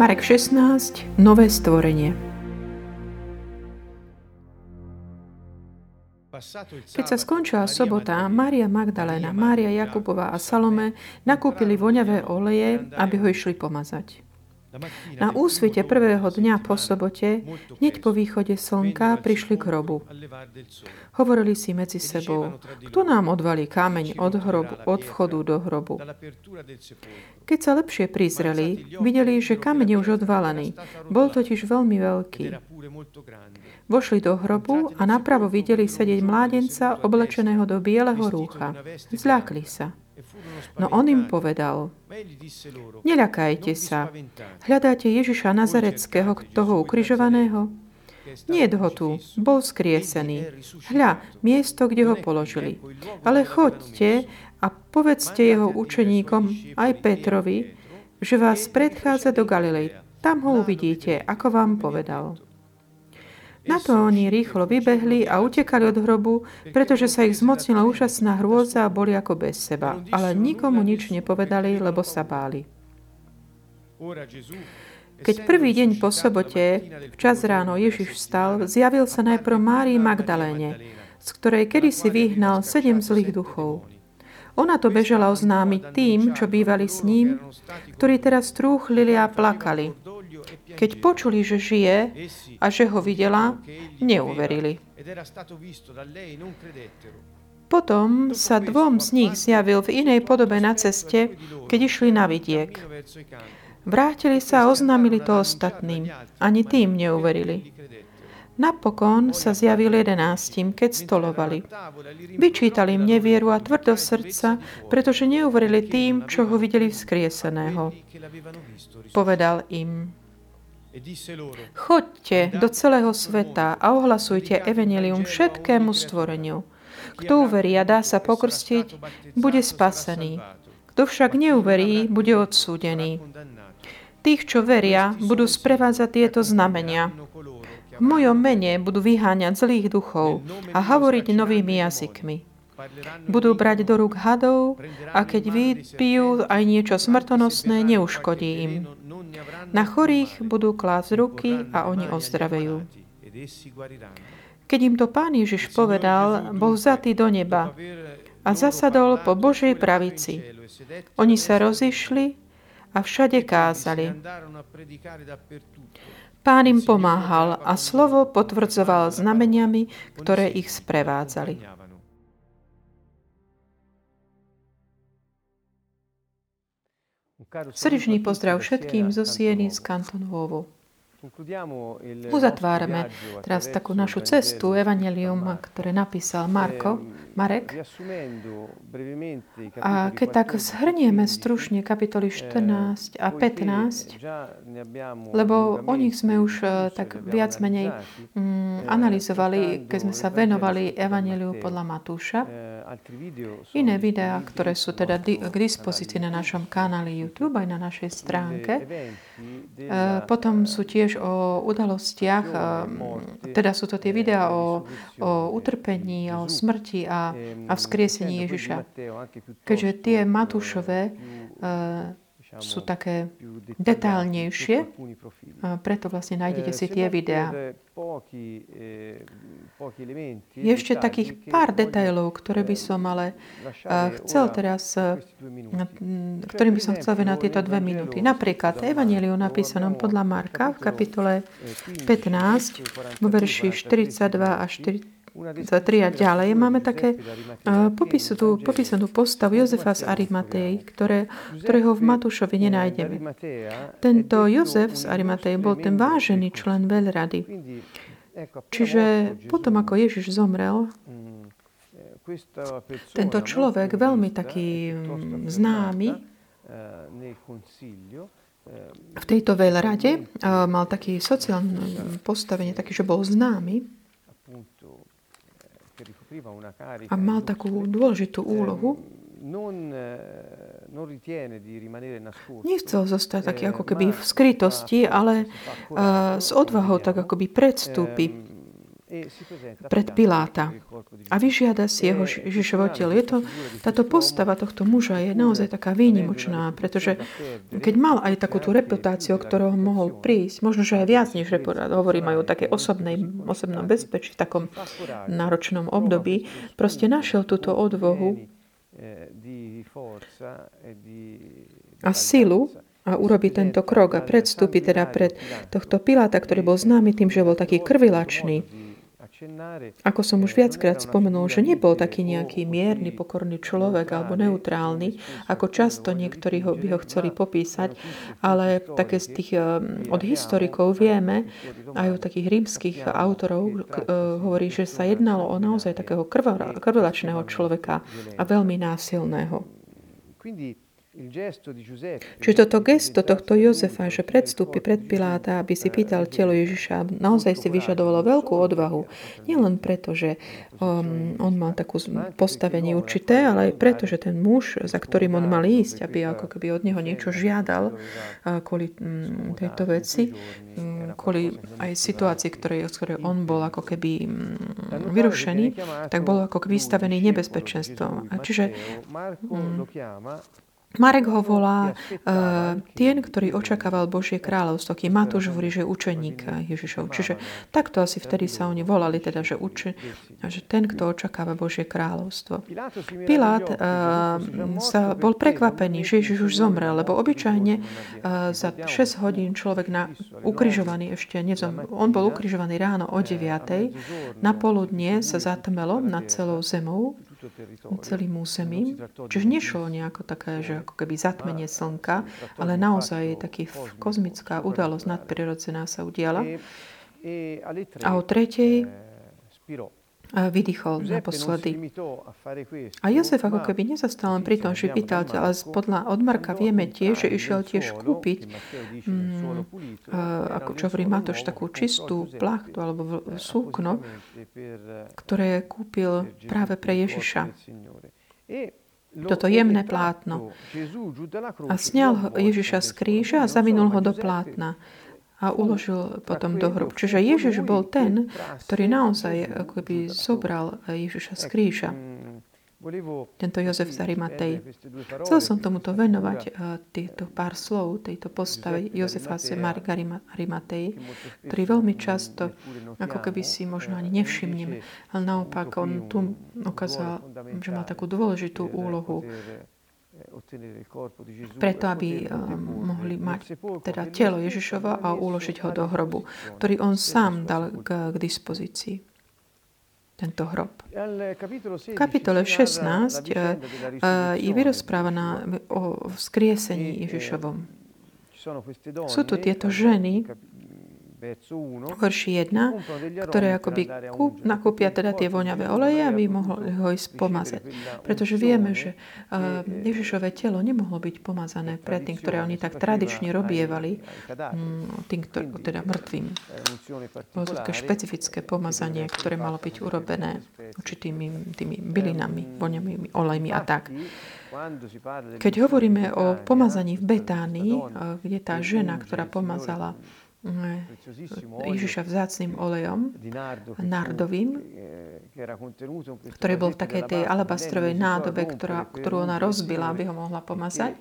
Marek 16. Nové stvorenie. Keď sa skončila sobota, Mária Magdalena, Mária Jakubová a Salome nakúpili voňavé oleje, aby ho išli pomazať. Na úsvite prvého dňa po sobote, hneď po východe slnka, prišli k hrobu. Hovorili si medzi sebou, kto nám odvalí kameň od, hrobu, od vchodu do hrobu. Keď sa lepšie prizreli, videli, že kameň je už odvalený. Bol totiž veľmi veľký. Vošli do hrobu a napravo videli sedieť mládenca oblečeného do bieleho rúcha. Zľakli sa. No on im povedal, neľakajte sa, hľadáte Ježiša Nazareckého, toho ukrižovaného? Nie ho tu, bol skriesený. Hľa, miesto, kde ho položili. Ale choďte a povedzte jeho učeníkom, aj Petrovi, že vás predchádza do Galilei. Tam ho uvidíte, ako vám povedal. Na to oni rýchlo vybehli a utekali od hrobu, pretože sa ich zmocnila úžasná hrôza a boli ako bez seba. Ale nikomu nič nepovedali, lebo sa báli. Keď prvý deň po sobote, včas ráno Ježiš vstal, zjavil sa najprv Márii Magdaléne, z ktorej kedysi vyhnal sedem zlých duchov. Ona to bežala oznámiť tým, čo bývali s ním, ktorí teraz trúchlili a plakali. Keď počuli, že žije a že ho videla, neuverili. Potom sa dvom z nich zjavil v inej podobe na ceste, keď išli na vidiek. Vrátili sa a oznámili to ostatným. Ani tým neuverili. Napokon sa zjavil jedenáctim, keď stolovali. Vyčítali im nevieru a tvrdo srdca, pretože neuverili tým, čo ho videli vzkrieseného. Povedal im, Choďte do celého sveta a ohlasujte evanelium všetkému stvoreniu. Kto uverí a dá sa pokrstiť, bude spasený. Kto však neuverí, bude odsúdený. Tých, čo veria, budú sprevádzať tieto znamenia. V mojom mene budú vyháňať zlých duchov a hovoriť novými jazykmi. Budú brať do rúk hadov a keď vypijú aj niečo smrtonosné, neuškodí im. Na chorých budú klásť ruky a oni ozdravejú. Keď im to pán Ježiš povedal, bol vzatý do neba a zasadol po Božej pravici. Oni sa rozišli a všade kázali. Pán im pomáhal a slovo potvrdzoval znameniami, ktoré ich sprevádzali. Srdečný pozdrav všetkým zo Sieny z Kantonovu. Uzatvárame teraz takú našu cestu, Evangelium, ktoré napísal Marko, Marek. A keď tak zhrnieme stručne kapitoly 14 a 15, lebo o nich sme už eh, tak viac menej mm, analyzovali, keď sme sa venovali Evangeliu podľa Matúša. Iné videá, ktoré sú teda k dispozícii na našom kanáli YouTube aj na našej stránke. Eh, potom sú tiež o udalostiach, teda sú to tie videá o, o utrpení, o smrti a, a vzkriesení Ježiša. Keďže tie Matúšové sú také detálnejšie, preto vlastne nájdete si tie videá. Je ešte takých pár detailov, ktoré by som ale chcel teraz, ktorým by som chcel venovať tieto dve minúty. Napríklad Evangeliu napísanom podľa Marka v kapitole 15, vo verši 42 až 4, 3 a ďalej máme také uh, popisu, popísanú postavu Jozefa z Arimatej, ktoré, ktorého v Matúšovi nenájdeme. Tento Jozef z Arimatej bol ten vážený člen veľrady. Čiže potom, ako Ježiš zomrel, tento človek, veľmi taký známy, v tejto veľrade mal taký sociálne postavenie, taký, že bol známy. A mal takú dôležitú úlohu, nechcel zostať taký ako keby v skrytosti, ale uh, s odvahou tak ako by predstúpi pred Piláta a vyžiada si jeho Ježišovo telo. Je to, táto postava tohto muža je naozaj taká výnimočná, pretože keď mal aj takú tú reputáciu, ktorou mohol prísť, možno, že aj viac než reputáciu, hovorím aj o takej osobnej, osobnom bezpečí v takom náročnom období, proste našiel túto odvohu a silu? A urobí tento krok a predstúpi teda pred tohto Piláta, ktorý bol známy tým, že bol taký krvilačný ako som už viackrát spomenul, že nebol taký nejaký mierny, pokorný človek alebo neutrálny, ako často niektorí ho, by ho chceli popísať, ale také z tých, eh, od historikov vieme, aj od takých rímskych autorov eh, hovorí, že sa jednalo o naozaj takého krvelačného človeka a veľmi násilného. Čiže toto gesto tohto Jozefa, že predstúpi pred Piláta, aby si pýtal telo Ježiša, naozaj si vyžadovalo veľkú odvahu. Nielen preto, že um, on mal takú postavenie určité, ale aj preto, že ten muž, za ktorým on mal ísť, aby ako keby od neho niečo žiadal uh, kvôli um, tejto veci, um, kvôli aj situácii, ktorej, z ktorej on bol ako keby um, vyrušený, tak bol ako keby vystavený nebezpečenstvom. Čiže um, Marek ho volá uh, ten, ktorý očakával Božie kráľovstvo, kým Matúš hovorí, že učeník Ježišov. Čiže takto asi vtedy sa oni volali, teda, že, uči, že ten, kto očakáva Božie kráľovstvo. Pilát uh, sa bol prekvapený, že Ježiš už zomrel, lebo obyčajne uh, za 6 hodín človek na, ukrižovaný ešte nezom, on bol ukrižovaný ráno o 9. Na poludnie sa zatmelo nad celou zemou celým územím. Čiže nešlo nejako také, že ako keby zatmenie slnka, ale naozaj taký kozmická udalosť nadprirodzená sa udiala. A o tretej vydýchol naposledy. A Jozef ako keby nezastal len pri tom, že pýtal, ale podľa od Marka vieme tiež, že išiel tiež kúpiť, mm, ako čo hovorí Matoš, takú čistú plachtu alebo súkno, ktoré kúpil práve pre Ježiša toto jemné plátno. A sňal Ježiša z kríža a zavinul ho do plátna a uložil potom do hrobu. Čiže Ježiš bol ten, ktorý naozaj akoby zobral Ježiša z kríža. Tento Jozef z Arimatej. Chcel som tomuto venovať týchto pár slov, tejto postave Jozefa z Arimatej, ktorý veľmi často, ako keby si možno ani nevšimneme, ale naopak on tu ukázal, že má takú dôležitú úlohu preto, aby mohli mať teda telo Ježišova a uložiť ho do hrobu, ktorý on sám dal k, k dispozícii. Tento hrob. V kapitole 16 je vyrozprávaná o vzkriesení Ježišovom. Sú tu tieto ženy, verši 1, ktoré akoby kúp, nakúpia teda tie voňavé oleje, aby mohli ho ísť pomazať. Pretože vieme, že uh, Ježišové telo nemohlo byť pomazané predtým, ktoré oni tak tradične robievali um, tým, ktorý, teda mŕtvým. Bolo to také špecifické pomazanie, ktoré malo byť urobené určitými tými bylinami, voňavými olejmi a tak. Keď hovoríme o pomazaní v Betánii, kde tá žena, ktorá pomazala Ježiša vzácným olejom, nardovým, ktorý bol v takej tej alabastrovej nádobe, ktorá, ktorú ona rozbila, aby ho mohla pomazať.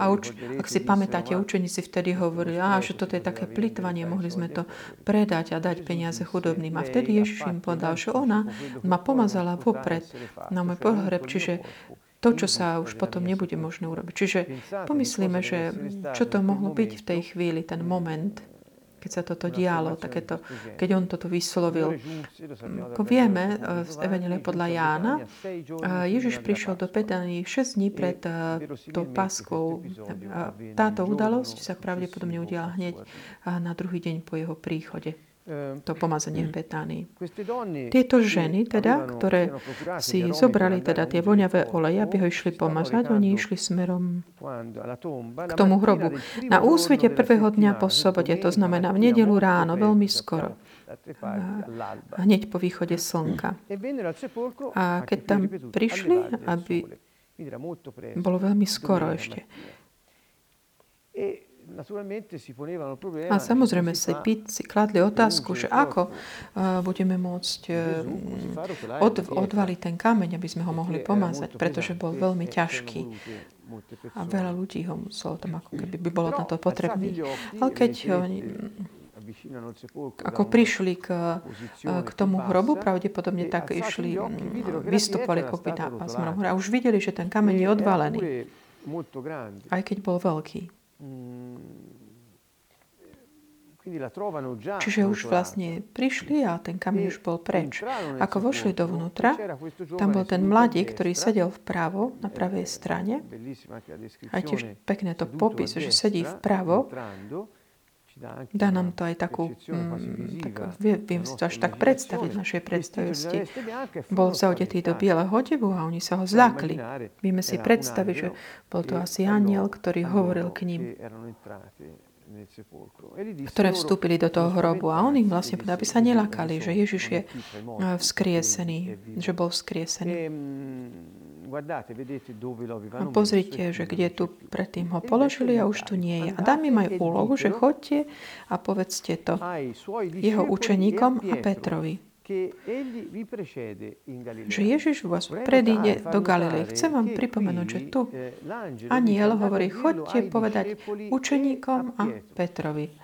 A uč, ak si pamätáte, učeníci vtedy hovorili, a, že toto je také plitvanie, mohli sme to predať a dať peniaze chudobným. A vtedy Ježiš im povedal, že ona ma pomazala vopred na môj pohreb, čiže to, čo sa už potom nebude možné urobiť. Čiže pomyslíme, že čo to mohlo byť v tej chvíli, ten moment, keď sa toto dialo, takéto, keď on toto vyslovil. Ako vieme z Evangelia podľa Jána, Ježiš prišiel do Betánii 6 dní pred tou paskou. Táto udalosť sa pravdepodobne udiala hneď na druhý deň po jeho príchode to pomazanie v Betánii. Tieto ženy, teda, ktoré si zobrali teda tie voňavé oleje, aby ho išli pomazať, oni išli smerom k tomu hrobu. Na úsvite prvého dňa po sobote, to znamená v nedelu ráno, veľmi skoro, hneď po východe slnka. A keď tam prišli, aby bolo veľmi skoro ešte. A samozrejme si, si kladli otázku, že ako uh, budeme môcť uh, od, odvaliť ten kameň, aby sme ho mohli pomazať, pretože bol veľmi ťažký. A veľa ľudí ho muselo tam ako keby by bolo na to potrebný. Ale keď oni ako prišli k, k tomu hrobu, pravdepodobne tak išli, vystupovali kopy na a už videli, že ten kameň je odvalený. Aj keď bol veľký. Čiže už vlastne prišli a ten kameň už bol preč. Ako vošli dovnútra, tam bol ten mladík, ktorý sedel vpravo, na pravej strane. A tiež pekne to popis, že sedí vpravo Dá nám to aj takú, mm, tak, viem si to až tak predstaviť v našej predstavivosti. Bol zaudetý do bieleho odevu a oni sa ho zlákli. Vieme si predstaviť, že bol to asi aniel, ktorý hovoril k ním ktoré vstúpili do toho hrobu. A on im vlastne povedal, aby sa nelakali, že Ježiš je vzkriesený, že bol vzkriesený. A pozrite, že kde tu predtým ho položili a už tu nie je. A dám im aj úlohu, že chodte a povedzte to jeho učeníkom a Petrovi že Ježiš vás predíde do Galilei. Chcem vám pripomenúť, že tu eh, aniel hovorí, chodte povedať učeníkom a Petrovi.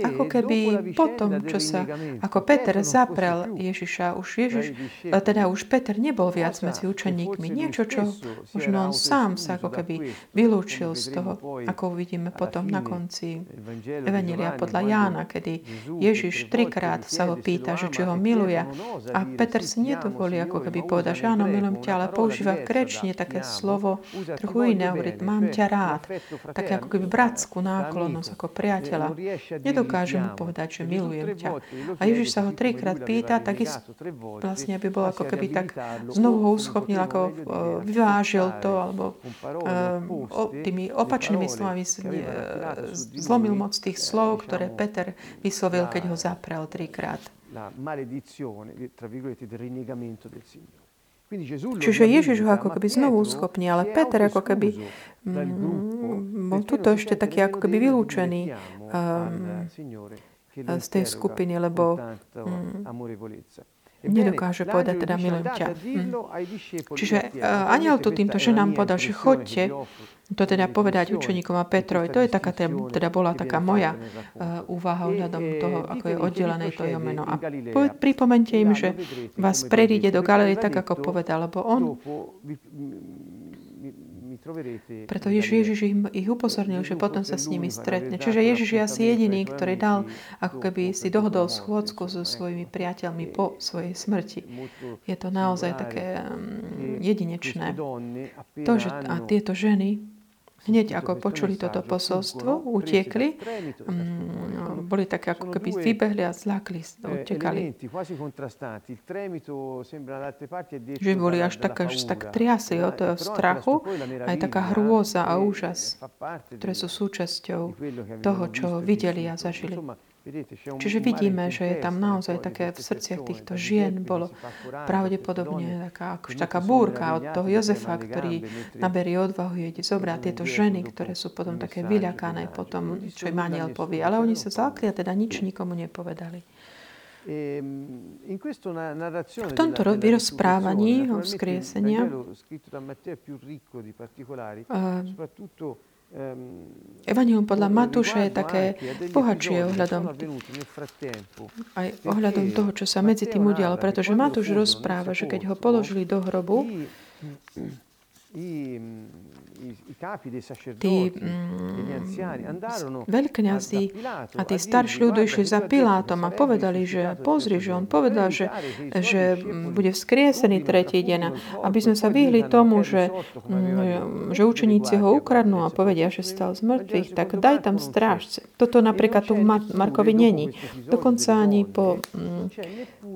Ako keby potom, čo sa, ako Peter zaprel Ježiša, už Ježiš, teda už Peter nebol viac medzi učeníkmi. Niečo, čo možno on sám sa ako keby vylúčil z toho, ako uvidíme potom na konci Evangelia podľa Jána, kedy Ježiš trikrát sa ho pýta, že či ho miluje a Peter si nedovolí ako keby povedať, že áno, milujem ťa, ale používa krečne také slovo trochu iné, hovorí, mám ťa rád. Také ako keby bratskú náklonosť, ako priateľa. Nedokáže mu povedať, že milujem ťa. A Ježiš sa ho trikrát pýta, tak vlastne by bol ako keby tak znovu ho uschopnil, ako uh, vyvážil to, alebo uh, tými opačnými slovami uh, zlomil moc tých slov, ktoré Peter vyslovil, keď ho zaprel trikrát la maledizione, tra virgolette, del rinnegamento del Signore. Čiže Ježiš ho ako keby znovu uschopní, ale Peter ako keby mm, bol tuto ešte taký ako keby vylúčený um, z tej skupiny, lebo um, nedokáže povedať teda milujem ťa. Hm. Čiže uh, aniel tu týmto ženám povedal, že chodte to teda povedať učeníkom a Petrovi. To je taká, teda bola taká moja uh, úvaha ohľadom toho, ako je oddelené to jeho meno. A pripomente im, že vás predíde do Galilei tak, ako povedal, lebo on preto Ježiš ich, ich upozornil, že potom sa s nimi stretne. Čiže Ježiš je asi jediný, ktorý dal, ako keby si dohodol schôdzku so svojimi priateľmi po svojej smrti. Je to naozaj také um, jedinečné. To, že, a tieto ženy, Hneď ako počuli toto posolstvo, utiekli, um, boli také ako keby vybehli a zlákli, utekali. Že boli až tak, až tak triasli od toho strachu, aj taká hrôza a úžas, ktoré sú súčasťou toho, čo videli a zažili. Čiže vidíme, že je tam naozaj také v srdciach týchto žien bolo pravdepodobne taká, akož taká búrka od toho Jozefa, ktorý naberie odvahu ide zobrať tieto ženy, ktoré sú potom také vyľakané potom, čo im aniel povie. Ale oni sa zalakli a teda nič nikomu nepovedali. V tomto vyrozprávaní o vzkriesenia Evangelium podľa Matúša je také bohatšie ohľadom, aj ohľadom toho, čo sa medzi tým udialo, pretože Matúš rozpráva, že keď ho položili do hrobu, tí mm, veľkňazi a tí starší ľudia išli za Pilátom a povedali, že pozri, že on povedal, že, že bude vzkriesený tretí deň, aby sme sa vyhli tomu, že, že učeníci ho ukradnú a povedia, že stal z mŕtvych, tak daj tam strážce. Toto napríklad tu Markovi není. Dokonca ani po...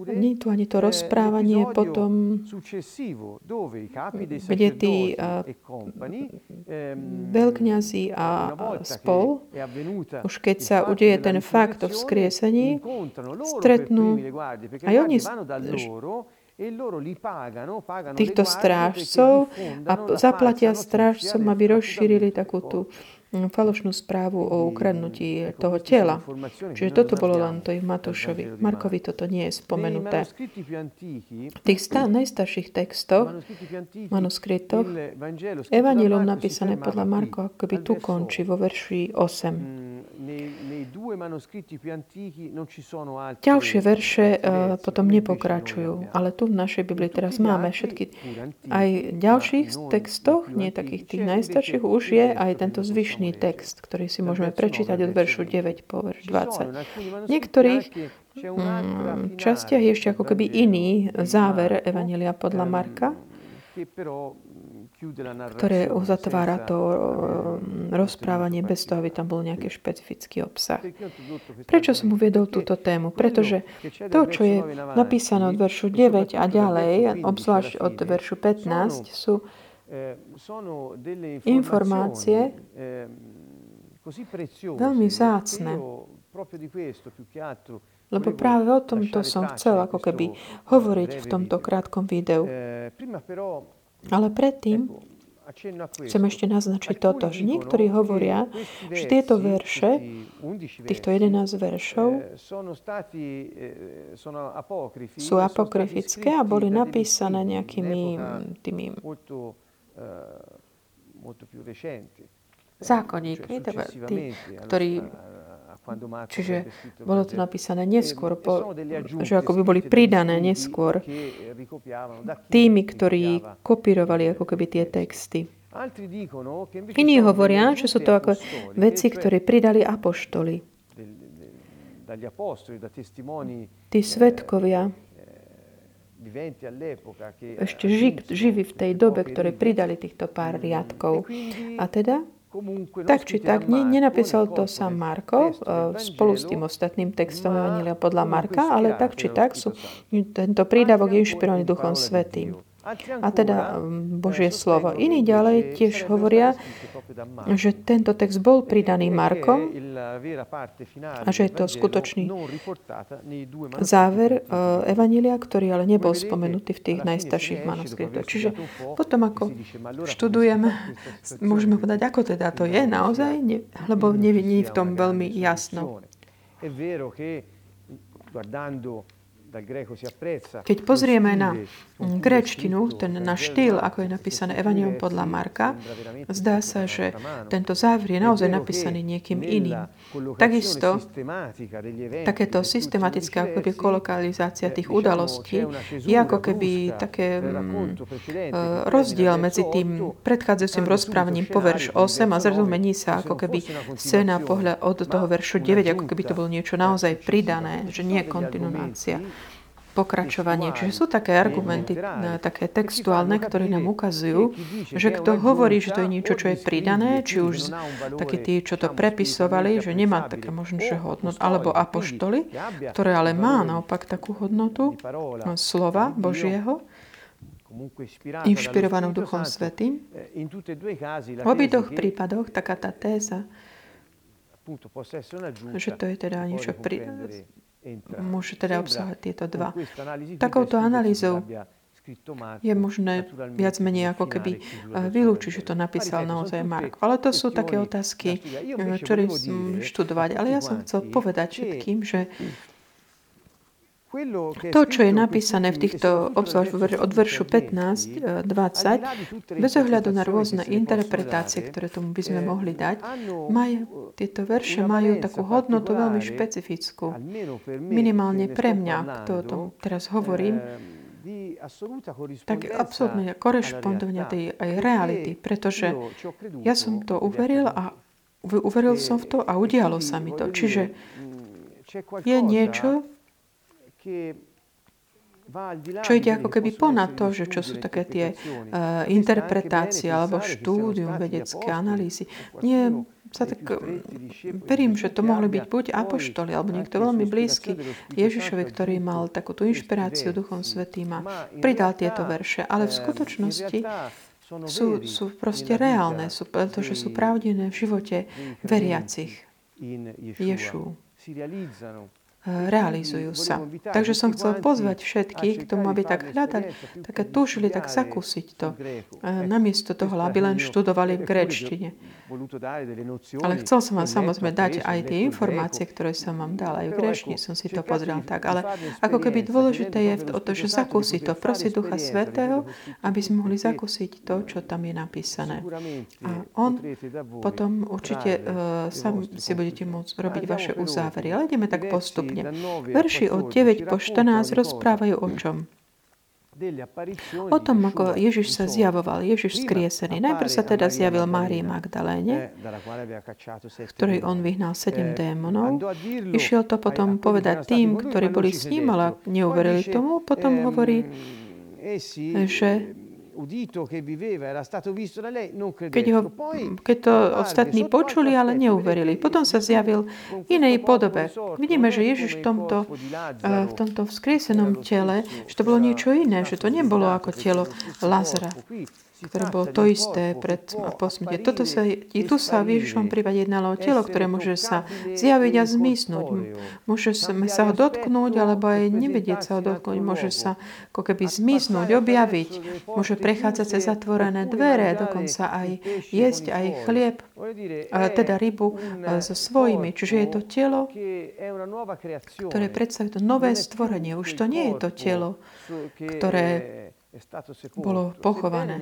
Nie tu ani to rozprávanie potom, kde tí Ehm, veľkňazi a spol, už keď sa udeje ten fakt o vzkriesení, stretnú aj oni e týchto strážcov a zaplatia strážcom, aby rozšírili takú tú falošnú správu o ukradnutí toho tela. Čiže toto bolo len to Matúšovi. Markovi toto nie je spomenuté. V tých stá, najstarších textoch, manuskritoch, Evangelium napísané podľa Marko akoby tu končí vo verši 8. Ďalšie verše uh, potom nepokračujú, ale tu v našej Biblii teraz máme všetky, aj v ďalších textoch, nie takých tých najstarších, už je aj tento zvyšný text, ktorý si môžeme prečítať od veršu 9 po verš 20. V niektorých mm, častiach je ešte ako keby iný záver Evanelia podľa Marka, ktoré uzatvára to rozprávanie bez toho, aby tam bol nejaký špecifický obsah. Prečo som uviedol túto tému? Pretože to, čo je napísané od veršu 9 a ďalej, obzvlášť od veršu 15, sú informácie veľmi zácne. Lebo práve o tomto som chcel ako keby hovoriť v tomto krátkom videu. Ale predtým chcem ešte naznačiť toto, že niektorí hovoria, že tieto verše, týchto 11 veršov, sú apokryfické a boli napísané nejakými tými zákonníkmi, tí, ktorí Čiže bolo to napísané neskôr, po, že ako by boli pridané neskôr tými, ktorí kopírovali ako keby tie texty. Iní hovoria, že sú to ako veci, ktoré pridali apoštoli. Tí svetkovia, ešte živí v tej dobe, ktoré pridali týchto pár riadkov. A teda? tak či tak, ne, nenapísal to sám Marko eh, spolu s tým ostatným textom Evangelia podľa Marka, ale tak či tak sú, tento prídavok je inšpirovaný Duchom Svetým a teda mm, Božie slovo. Iní ďalej tiež hovoria, že tento text bol pridaný Markom a že je to skutočný záver e, Evanília, ktorý ale nebol spomenutý v tých najstarších manuskriptoch. Čiže potom, ako študujeme, môžeme povedať, ako teda to je naozaj, lebo nie je v tom veľmi jasno. Keď pozrieme na gréčtinu, ten na štýl, ako je napísané Evangelium podľa Marka, zdá sa, že tento záver je naozaj napísaný niekým iným. Takisto takéto systematické ako keby kolokalizácia tých udalostí je ako keby také mm, e, rozdiel medzi tým predchádzajúcim rozprávaním po verš 8 a zrazu mení sa ako keby scéna pohľad od toho veršu 9, ako keby to bolo niečo naozaj pridané, že nie kontinuácia pokračovanie. Čiže sú také argumenty, také textuálne, ktoré nám ukazujú, že kto hovorí, že to je niečo, čo je pridané, či už takí tí, čo to prepisovali, že nemá také možno, že hodnotu, alebo apoštoli, ktoré ale má naopak takú hodnotu slova Božieho, inšpirovanou Duchom Svetým. V obidvoch prípadoch taká tá téza, že to je teda niečo pri, môže teda obsahovať tieto dva. Takouto analýzou je možné viac menej ako keby eh, vylúčiť, že to napísal naozaj Mark. Ale to sú také otázky, eh, ktoré študovať. Ale ja som chcel povedať všetkým, že to, čo je napísané v týchto, obzvlášť od veršu 15, 20, eh, bez ohľadu na rôzne interpretácie, ktoré tomu by sme mohli dať, majú, tieto verše majú takú hodnotu veľmi špecifickú. Minimálne pre mňa, kto o tom teraz hovorím, tak absolútne korešpondovania tej aj reality, pretože ja som to uveril a uveril som v to a udialo sa mi to. Čiže je niečo, čo ide ako keby ponad to, že čo sú také tie uh, interpretácie alebo štúdium, vedecké analýzy. Nie, sa tak, verím, že to mohli byť buď apoštoli, alebo niekto veľmi blízky Ježišovi, ktorý mal takúto inšpiráciu Duchom Svetým a pridal tieto verše. Ale v skutočnosti sú, sú proste reálne, sú, pretože sú pravdivé v živote veriacich Ješu realizujú sa. Takže som chcel pozvať všetkých k tomu, aby tak hľadali, také túžili tak zakúsiť to. Namiesto toho, aby len študovali v gréčtine. Ale chcel som vám samozrejme dať aj tie informácie, ktoré som vám dal. Aj v gréčtine som si to pozrel tak. Ale ako keby dôležité je o to, že zakúsiť to. Prosiť Ducha Svetého, aby sme mohli zakúsiť to, čo tam je napísané. A on potom určite uh, sám si budete môcť robiť vaše uzávery. Ale ideme tak postupne. Verši od 9 po 14 rozprávajú o čom? O tom, ako Ježiš sa zjavoval, Ježiš skriesený. Najprv sa teda zjavil Márii Magdaléne, ktorý on vyhnal sedem démonov. Išiel to potom povedať tým, ktorí boli s ním, ale neuverili tomu. Potom hovorí, že keď, ho, keď to ostatní počuli, ale neuverili. Potom sa zjavil inej podobe. Vidíme, že Ježiš v tomto, v tomto vzkriesenom tele, že to bolo niečo iné, že to nebolo ako telo Lazara ktoré bolo to isté pred a po smrti. Toto sa, i tu sa v Ježišom prípade jednalo o telo, ktoré môže sa zjaviť a zmiznúť. Môže sa ho dotknúť, alebo aj nevedieť sa ho dotknúť. Môže sa ako keby zmiznúť, objaviť. Môže prechádzať cez zatvorené dvere, dokonca aj jesť aj chlieb, teda rybu so svojimi. Čiže je to telo, ktoré predstavuje to nové stvorenie. Už to nie je to telo, ktoré bolo pochované.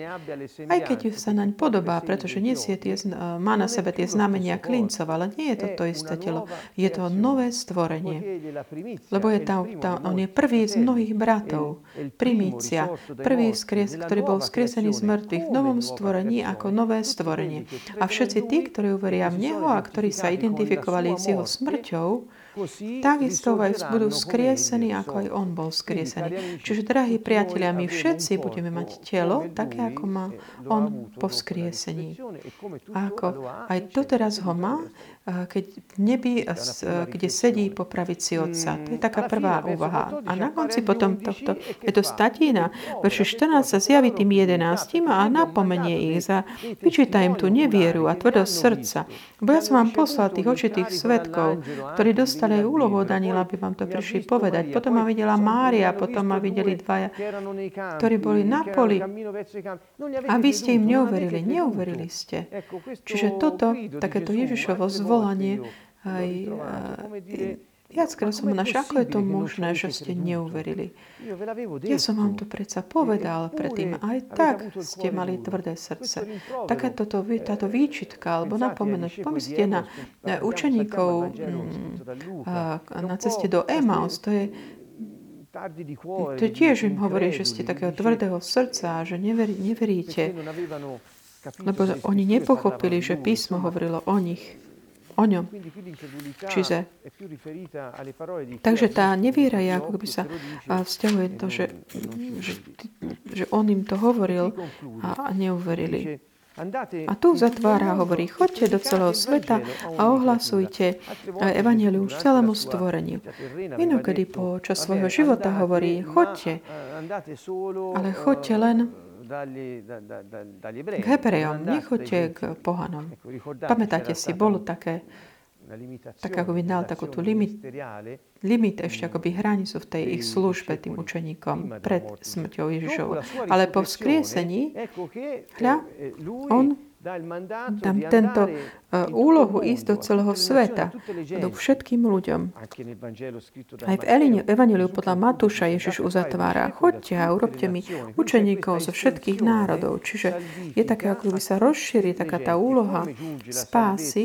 Aj keď sa naň podobá, pretože nesie tie, má na sebe tie znamenia klincov, ale nie je to to isté telo. Je to nové stvorenie. Lebo je tam, tam, on je prvý z mnohých bratov. Primícia. Prvý, skries, ktorý bol skriesený z mŕtvych v novom stvorení ako nové stvorenie. A všetci tí, ktorí uveria v Neho a ktorí sa identifikovali s Jeho smrťou, takisto aj budú skriesení, ako aj on bol skriesený. Čiže, drahí priatelia, my všetci budeme mať telo, také ako má on po skriesení. A ako aj doteraz ho má, keď v nebi, kde sedí po pravici Otca. To je taká prvá úvaha. A na konci potom tohto, je to statina, verši 14 sa zjaví tým jedenáctim a napomenie ich za vyčíta im tú nevieru a tvrdosť srdca. Bo ja som vám poslal tých očitých svetkov, ktorí dostali aj úlohu od Daniela, aby vám to prišli povedať. Potom ma videla Mária, potom ma videli dvaja, ktorí boli na poli. A vy ste im neuverili. Neuverili ste. Čiže toto, takéto Ježišovo zvolenie, volanie. Aj, viackrát som našiel, ako je to možné, že ste neuverili. Ja som vám to predsa povedal predtým, aj tak ste mali tvrdé srdce. Taká toto, táto výčitka, alebo napomenúť, pomyslite na učeníkov mm, na ceste do Emaus, to je to tiež im hovorí, že ste takého tvrdého srdca, že neverí, neveríte, lebo oni nepochopili, že písmo hovorilo o nich o ňom. Čiže, takže tá neviera je, ako by sa vzťahuje to, že, že, že on im to hovoril a neuverili. A tu zatvára hovorí, choďte do celého sveta a ohlasujte evaneliu celému stvoreniu. Inokedy počas svojho života hovorí, choďte, ale choďte len k Hebrejom, nechoďte k pohanom. Pamätáte si, bolo také, tak ako by dal takú tú limit, limit ešte akoby hranicu v tej ich službe tým učeníkom pred smrťou Ježišovou. Ale po vzkriesení, hľa, on dám tento uh, úlohu ísť do celého sveta, do všetkým ľuďom. Aj v Evangeliu podľa Matúša Ježiš uzatvára, choďte a urobte mi učeníkov zo všetkých národov. Čiže je také, ako by sa rozšíri taká tá úloha spásy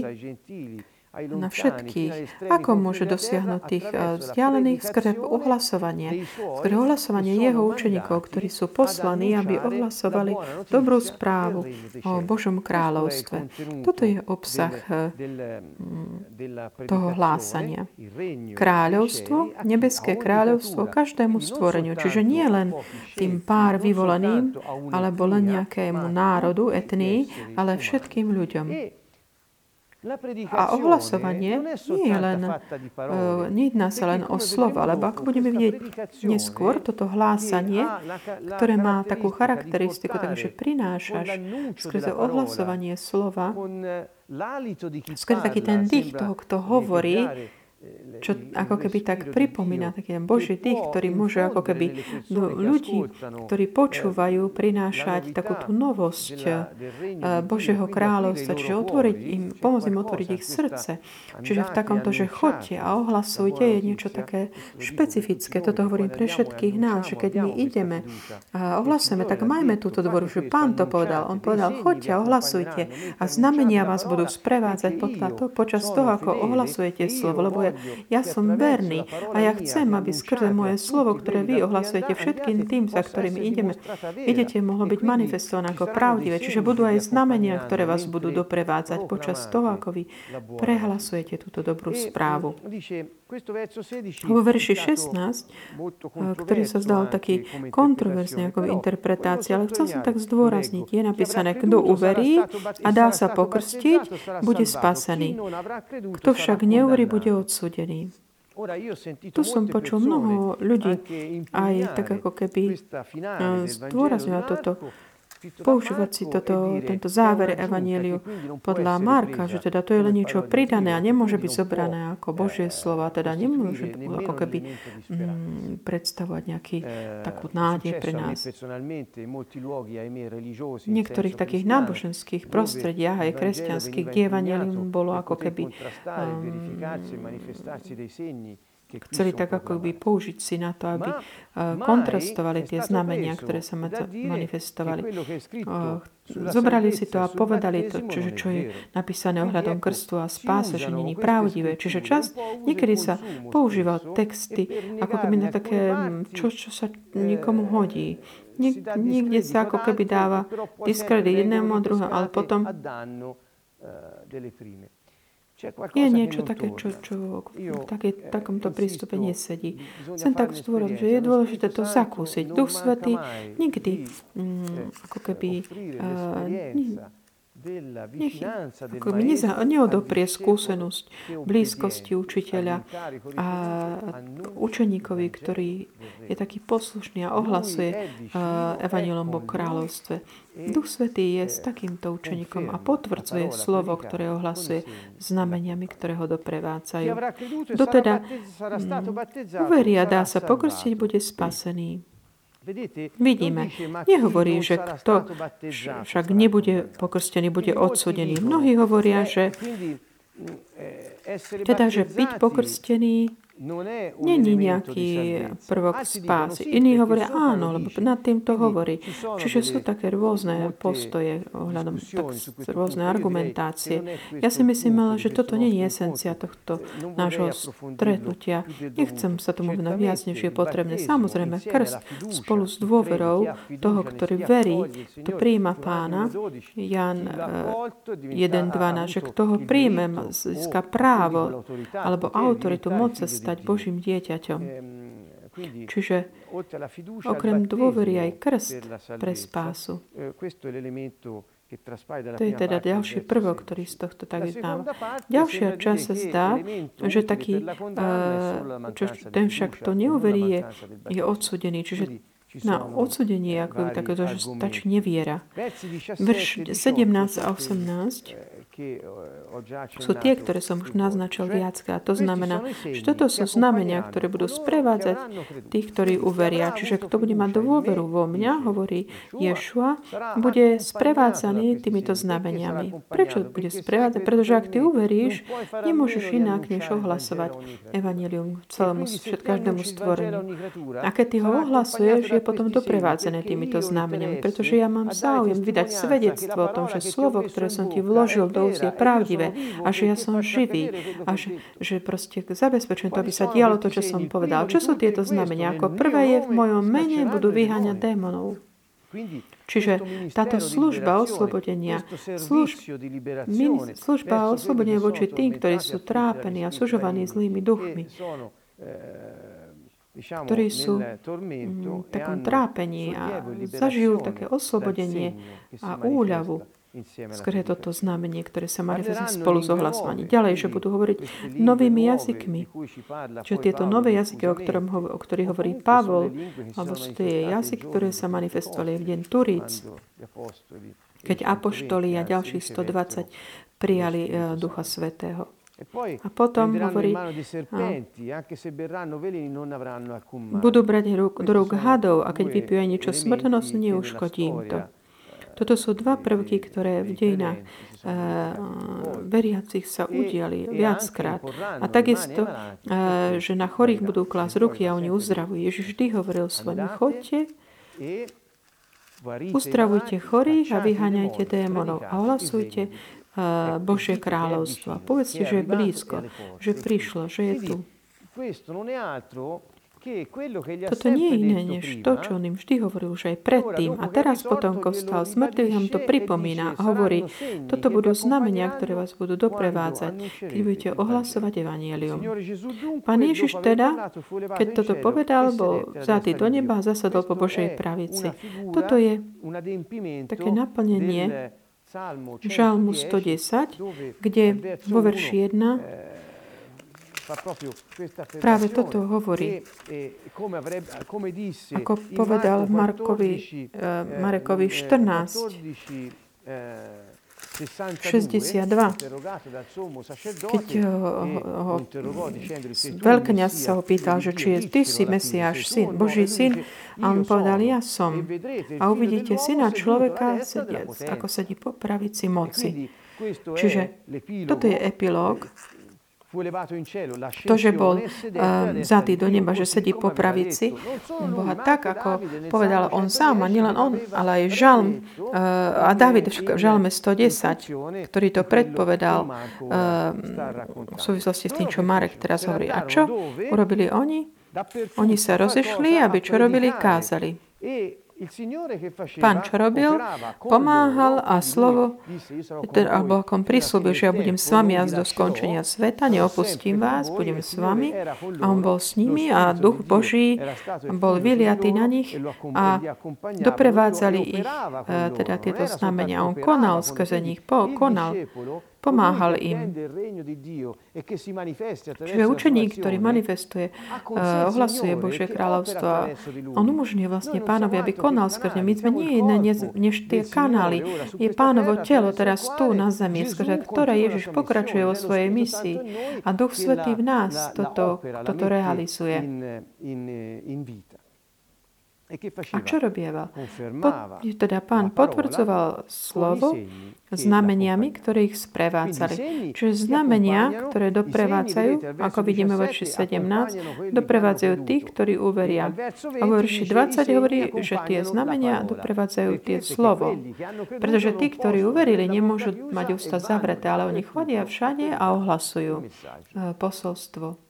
na všetkých. Ako môže dosiahnuť tých eh, vzdialených skrze ohlasovanie, skrze ohlasovanie jeho učeníkov, ktorí sú poslaní, aby ohlasovali dobrú správu o Božom kráľovstve. Toto je obsah eh, mm, toho hlásania. Kráľovstvo, nebeské kráľovstvo každému stvoreniu. Čiže nie len tým pár vyvoleným, alebo len nejakému národu, etnii, ale všetkým ľuďom. A ohlasovanie nie je len, uh, nejedná sa len o slova, lebo ako budeme vidieť neskôr, toto hlásanie, ktoré má takú charakteristiku, takže prinášaš skrze ohlasovanie slova, skrze taký ten dých toho, kto hovorí, čo ako keby tak pripomína taký Boží tých, ktorí môžu ako keby do ľudí, ktorí počúvajú, prinášať takú tú novosť Božieho kráľovstva, čiže otvoriť im, pomôcť im otvoriť ich srdce. Čiže v takomto, že chodte a ohlasujte, je niečo také špecifické. Toto hovorím pre všetkých nás, že keď my ideme a ohlasujeme, tak majme túto dvoru, že pán to povedal. On povedal, chodte a ohlasujte a znamenia vás budú sprevádzať počas toho, ako ohlasujete slovo, lebo ja, ja som verný a ja chcem, aby skrze moje slovo, ktoré vy ohlasujete všetkým tým, za ktorými ideme, idete, mohlo byť manifestované ako pravdivé. Čiže budú aj znamenia, ktoré vás budú doprevádzať počas toho, ako vy prehlasujete túto dobrú správu. Vo verši 16, ktorý sa zdal taký kontroverzný ako interpretácia, ale chcel som tak zdôrazniť, je napísané, kto uverí a dá sa pokrstiť, bude spasený. Kto však neuverí, bude odsudený. Tu som počul mnoho ľudí aj tak ako keby zdôrazňovať toto používať si toto, tento záver Evangeliu podľa Marka, že teda to je len niečo pridané a nemôže byť zobrané ako Božie slova, teda nemôže ako keby mm, predstavovať nejaký takú nádej pre nás. V niektorých takých náboženských prostrediach aj kresťanských, kde Evangelium bolo ako keby um, chceli tak ako by použiť si na to, aby kontrastovali tie znamenia, ktoré sa manifestovali. Zobrali si to a povedali to, čiže čo je napísané ohľadom krstu a spáse, že není pravdivé. Čiže čas, niekedy sa používal texty ako keby na také, čo, čo sa nikomu hodí. Niek- niekde sa ako keby dáva diskredit jednému a druhému, ale potom je niečo také, čo, čo v také, takomto prístupe nesedí. Chcem tak zdôrazniť, že je dôležité to zakúsiť. Duch Svetý nikdy mm, ako keby uh, nech ako mi neza, neodoprie skúsenosť blízkosti učiteľa a učeníkovi, ktorý je taký poslušný a ohlasuje Evangelom o kráľovstve. Duch Svetý je s takýmto učeníkom a potvrdzuje slovo, ktoré ohlasuje znameniami, ktoré ho doprevádzajú. Kto teda mm, uveria, dá sa pokrstiť, bude spasený. Vidíme. Nehovorí, že kto však nebude pokrstený, bude odsudený. Mnohí hovoria, že teda, že byť pokrstený Není nejaký prvok spásy. Iní hovoria áno, lebo nad tým to hovorí. Čiže sú také rôzne postoje ohľadom tak, rôzne argumentácie. Ja si myslím, ale, že toto nie je esencia tohto nášho stretnutia. Nechcem sa tomu venovať viac, než je potrebné. Samozrejme, krst spolu s dôverou toho, ktorý verí, to príjma pána, Jan 1.12, že kto ho príjme, získa právo alebo autoritu, moc sa stať Božím dieťaťom. Čiže okrem dôvery aj krst pre spásu. To je teda ďalší prvok, ktorý z tohto tak vyznáva. Ďalšia časť sa zdá, že taký, uh, čo, ten však to neuverí, je, je odsudený. Čiže na odsudenie, ako takéto, že stačí neviera. Verš 17 a 18 sú tie, ktoré som už naznačil viackrát. To znamená, že toto sú znamenia, ktoré budú sprevádzať tých, ktorí uveria. Čiže kto bude mať dôveru vo mňa, hovorí Ješua, bude sprevádzaný týmito znameniami. Prečo bude sprevádzať? Pretože ak ty uveríš, nemôžeš inak, než ohlasovať evanelium celému každému stvoreniu. A keď ty ho ohlasuješ, je potom doprevádzané týmito znameniami, pretože ja mám záujem vydať svedectvo o tom, že slovo, ktoré som ti vložil do úst je pravdivé a že ja som živý a že, že proste zabezpečujem to, aby sa dialo to, čo som povedal. Čo sú tieto znamenia? Ako prvé je v mojom mene budú vyháňať démonov. Čiže táto služba oslobodenia, služ, služba oslobodenia voči tým, ktorí sú trápení a sužovaní zlými duchmi, ktorí sú v takom trápení a zažijú také oslobodenie a úľavu skrze toto znamenie, ktoré sa manifestuje spolu s ohlasovaním. Ďalej, že budú hovoriť novými jazykmi. Čo tieto nové jazyky, o, ktorom, o ktorých hovorí Pavol, alebo sú tie jazyky, ktoré sa manifestovali v deň Turíc, keď apoštoli a ďalších 120 prijali uh, Ducha Svetého. A potom hovorí, budú brať do rúk hadov a keď vypijú aj niečo smrtonosné, neuškodí im to. Toto sú dva prvky, ktoré v dejinách uh, veriacich sa udiali viackrát. A takisto, uh, že na chorých budú klásť ruky a oni uzdravujú. Ježiš vždy hovoril svojim, chodte, uzdravujte chorých a vyháňajte démonov a ohlasujte uh, Božie kráľovstvo. Povedzte, že je blízko, že prišlo, že je tu. Toto nie je iné než to, čo on im vždy hovoril už aj predtým. A teraz potom, ko vstal z mŕtvych, vám to pripomína a hovorí, toto budú znamenia, ktoré vás budú doprevádzať, keď budete ohlasovať Evangelium. Pán Ježiš teda, keď toto povedal, bol vzatý do neba a zasadol po Božej pravici. Toto je také naplnenie Žalmu 110, kde vo verši 1 Práve toto hovorí. Ako povedal Markovi, uh, Marekovi 14, 62. Keď ho, ho, veľkňaz sa ho pýtal, že či je ty si Mesiáš, syn, Boží syn, a on povedal, ja som. A uvidíte syna človeka, sediac, ako sedí po pravici moci. Čiže toto je epilóg to, že bol uh, vzatý do neba, že sedí po pravici Boha tak, ako povedal on sám, a nielen on, ale aj Žalm uh, a David v Žalme 110, ktorý to predpovedal uh, v súvislosti s tým, čo Marek teraz hovorí. A čo urobili oni? Oni sa rozešli, aby čo robili? Kázali. Pán čo robil? Pomáhal a slovo, alebo ako on prislúbil, že ja budem s vami až do skončenia sveta, neopustím vás, budem s vami. A on bol s nimi a duch Boží bol vyliatý na nich a doprevádzali ich eh, teda tieto znamenia. On konal skrze nich, konal pomáhal im. Čiže učeník, ktorý manifestuje, uh, ohlasuje Božie kráľovstvo, on umožňuje vlastne pánovi, aby konal skrze. My sme nie iné než tie kanály. Je pánovo telo teraz tu na zemi, skrze ktoré Ježiš pokračuje vo svojej misii. A Duch Svetý v nás toto, toto realizuje. A čo robieval? Po, teda pán potvrdzoval slovo znameniami, ktoré ich sprevádzali. Čiže znamenia, ktoré doprevádzajú, ako vidíme v verši 17, doprevádzajú tých, ktorí uveria. A vo verši 20 hovorí, že tie znamenia doprevádzajú tie slovo. Pretože tí, ktorí uverili, nemôžu mať ústa zavreté, ale oni chodia všade a ohlasujú eh, posolstvo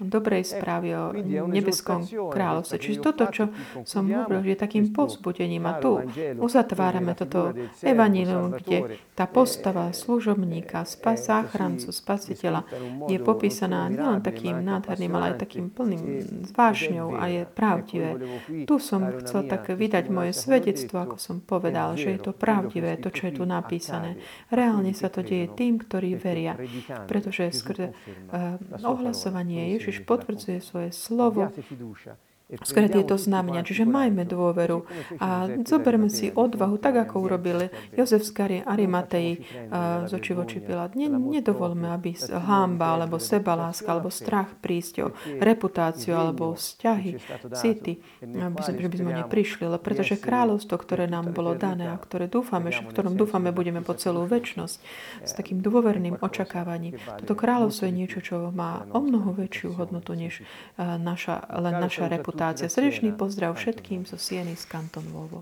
dobrej správy o nebeskom kráľovstve. Čiže toto, čo som hovoril, je takým povzbudením. A tu uzatvárame toto evanílium, kde tá postava služobníka, spas, záchrancu, spasiteľa je popísaná nielen takým nádherným, ale aj takým plným vášňou a je pravdivé. Tu som chcel tak vydať moje svedectvo, ako som povedal, že je to pravdivé, to, čo je tu napísané. Reálne sa to deje tým, ktorí veria, pretože skrze ohlasovanie Ježiš potvrdzuje svoje slovo skrze tieto znamenia. Čiže majme dôveru a zoberme si odvahu, tak ako urobili Jozef z Arimatei z oči voči Pilát. Ne, nedovolme, aby hámba, alebo sebaláska, alebo strach prísť o reputáciu, alebo vzťahy, city, aby sme, že by sme neprišli. Lebo pretože kráľovstvo, ktoré nám bolo dané a ktoré dúfame, v ktorom dúfame budeme po celú väčnosť s takým dôverným očakávaním. Toto kráľovstvo je niečo, čo má o mnoho väčšiu hodnotu, než naša, len naša reputácia reputácia. Srdečný pozdrav všetkým zo Sieny z Kanton Volvo.